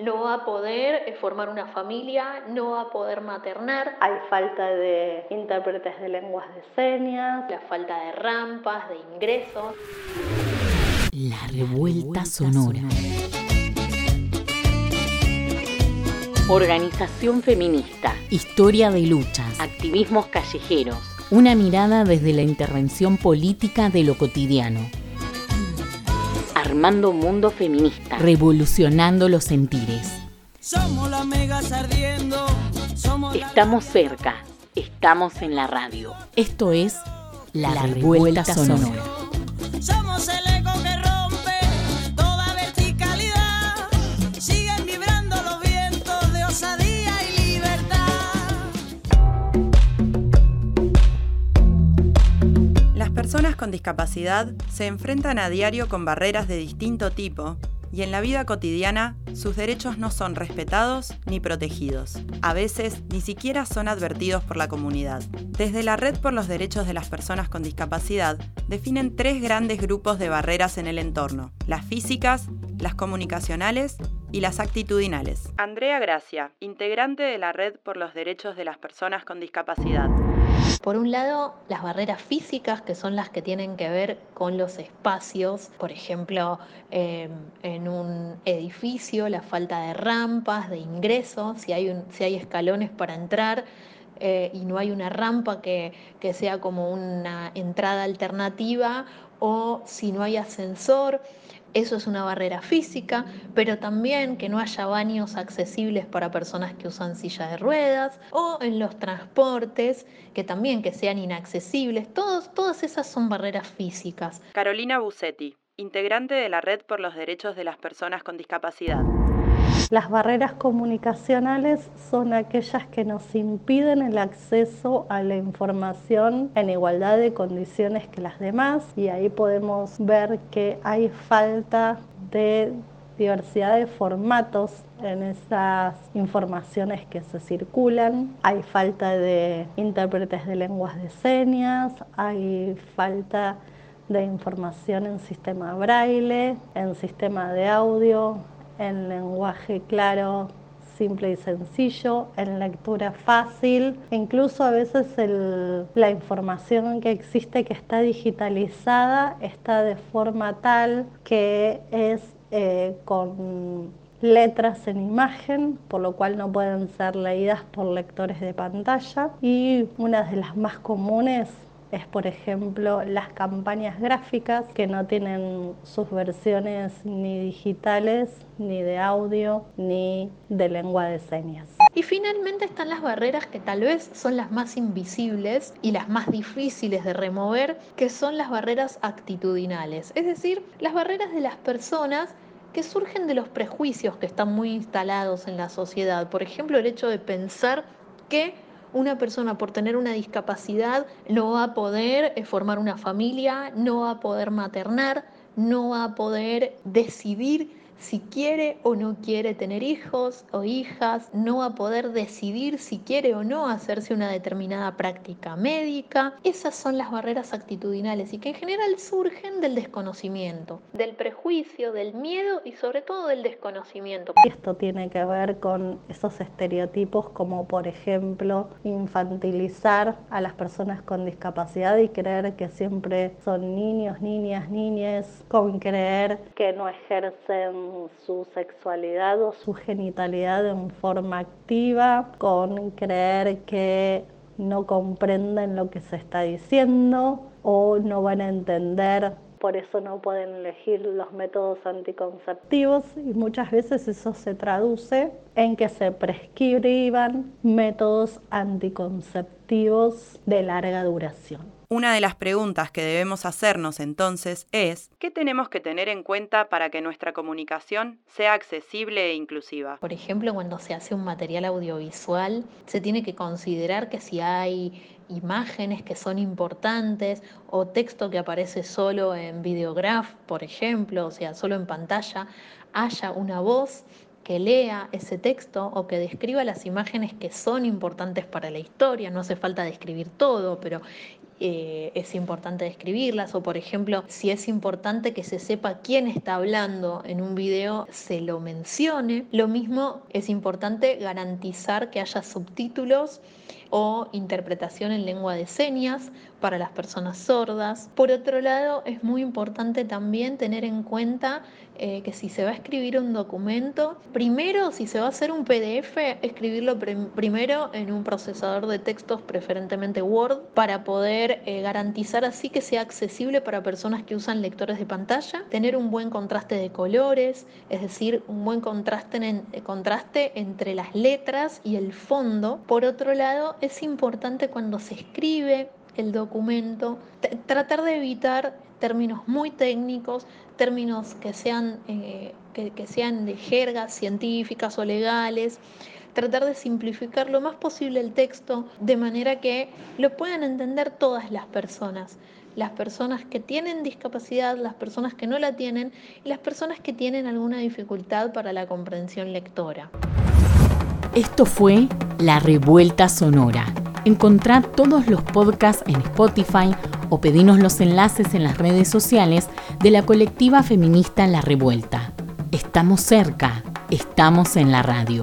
no va a poder eh, formar una familia, no va a poder maternar. Hay falta de intérpretes de lenguas de señas. La falta de rampas, de ingresos. La revuelta sonora. Organización feminista. Historia de luchas. Activismos callejeros. Una mirada desde la intervención política de lo cotidiano. Armando Mundo Feminista. Revolucionando los sentires. Somos las megas ardiendo. Somos Estamos cerca. Estamos en la radio. Esto es La, Revuelta, Sonora. Somos el con discapacidad se enfrentan a diario con barreras de distinto tipo y en la vida cotidiana sus derechos no son respetados ni protegidos. A veces ni siquiera son advertidos por la comunidad. Desde la Red por los Derechos de las Personas con Discapacidad definen tres grandes grupos de barreras en el entorno, las físicas, las comunicacionales y las actitudinales. Andrea Gracia, integrante de la Red por los Derechos de las Personas con Discapacidad. Por un lado, las barreras físicas, que son las que tienen que ver con los espacios, por ejemplo, eh, en un edificio, la falta de rampas, de ingreso, si hay, escalones para entrar. eh, y no hay una rampa que sea como una entrada alternativa o si no hay ascensor, eso es una barrera física, pero también que no haya baños accesibles para personas que usan silla de ruedas o en los transportes, que también que sean inaccesibles. Todos, todas esas son barreras físicas. Carolina Busetti, integrante de la Red por los Derechos de las Personas con Discapacidad. Las barreras comunicacionales son aquellas que nos impiden el acceso a la información en igualdad de condiciones que las demás y ahí podemos ver que hay falta de diversidad de formatos en esas informaciones que se circulan. Hay falta de intérpretes de lenguas de señas, hay falta de información en sistema braille, en sistema de audio, en lenguaje claro, simple y sencillo, en lectura fácil. Incluso a veces la información que existe que está digitalizada está de forma tal que es eh, con letras en imagen, por lo cual no pueden ser leídas por lectores de pantalla. Y una de las más comunes es, por ejemplo, las campañas gráficas que no tienen sus versiones ni digitales, ni de audio, ni de lengua de señas. Y finalmente están las barreras que tal vez son las más invisibles y las más difíciles de remover, que son las barreras actitudinales, es decir, las barreras de las personas que surgen de los prejuicios que están muy instalados en la sociedad. Por ejemplo, el hecho de pensar que una persona por tener una discapacidad no va a poder eh, formar una familia, no va a poder maternar, no va a poder decidir si quiere o no quiere tener hijos o hijas, no va a poder decidir si quiere o no hacerse una determinada práctica médica. Esas son las barreras actitudinales y que en general surgen del desconocimiento, del prejuicio, del miedo y sobre todo del desconocimiento. Esto tiene que ver con esos estereotipos como por ejemplo infantilizar a las personas con discapacidad y creer que siempre son niños, niñas, niñas, con creer que no ejercen su sexualidad o su genitalidad en forma activa, con creer que no comprenden lo que se está diciendo o no van a entender por eso no pueden elegir los métodos anticonceptivos y muchas veces eso se traduce en que se prescriban métodos anticonceptivos de larga duración. Una de las preguntas que debemos hacernos entonces es, ¿qué tenemos que tener en cuenta para que nuestra comunicación sea accesible e inclusiva? Por ejemplo, cuando se hace un material audiovisual, se tiene que considerar que si hay imágenes que son importantes o texto que aparece solo en videograph, por ejemplo, o sea, solo en pantalla, haya una voz que lea ese texto o que describa las imágenes que son importantes para la historia. No hace falta describir todo, pero eh, es importante describirlas o por ejemplo si es importante que se sepa quién está hablando en un video se lo mencione. Lo mismo es importante garantizar que haya subtítulos o interpretación en lengua de señas para las personas sordas. Por otro lado, es muy importante también tener en cuenta eh, que si se va a escribir un documento, primero, si se va a hacer un PDF, escribirlo primero en un procesador de textos, preferentemente Word, para poder eh, garantizar así que sea accesible para personas que usan lectores de pantalla, tener un buen contraste de colores, es decir, un buen contraste, en, eh, contraste entre las letras y el fondo. Por otro lado, es importante cuando se escribe el documento, tratar de evitar términos muy técnicos, términos que sean, eh, que, sean de jergas científicas o legales, tratar de simplificar lo más posible el texto de manera que lo puedan entender todas las personas las personas que tienen discapacidad, las personas que no la tienen y las personas que tienen alguna dificultad para la comprensión lectora. Esto fue La Revuelta Sonora Encontrá todos los podcasts en Spotify o pedinos los enlaces en las redes sociales de la colectiva feminista La Revuelta. Estamos cerca, estamos en la radio.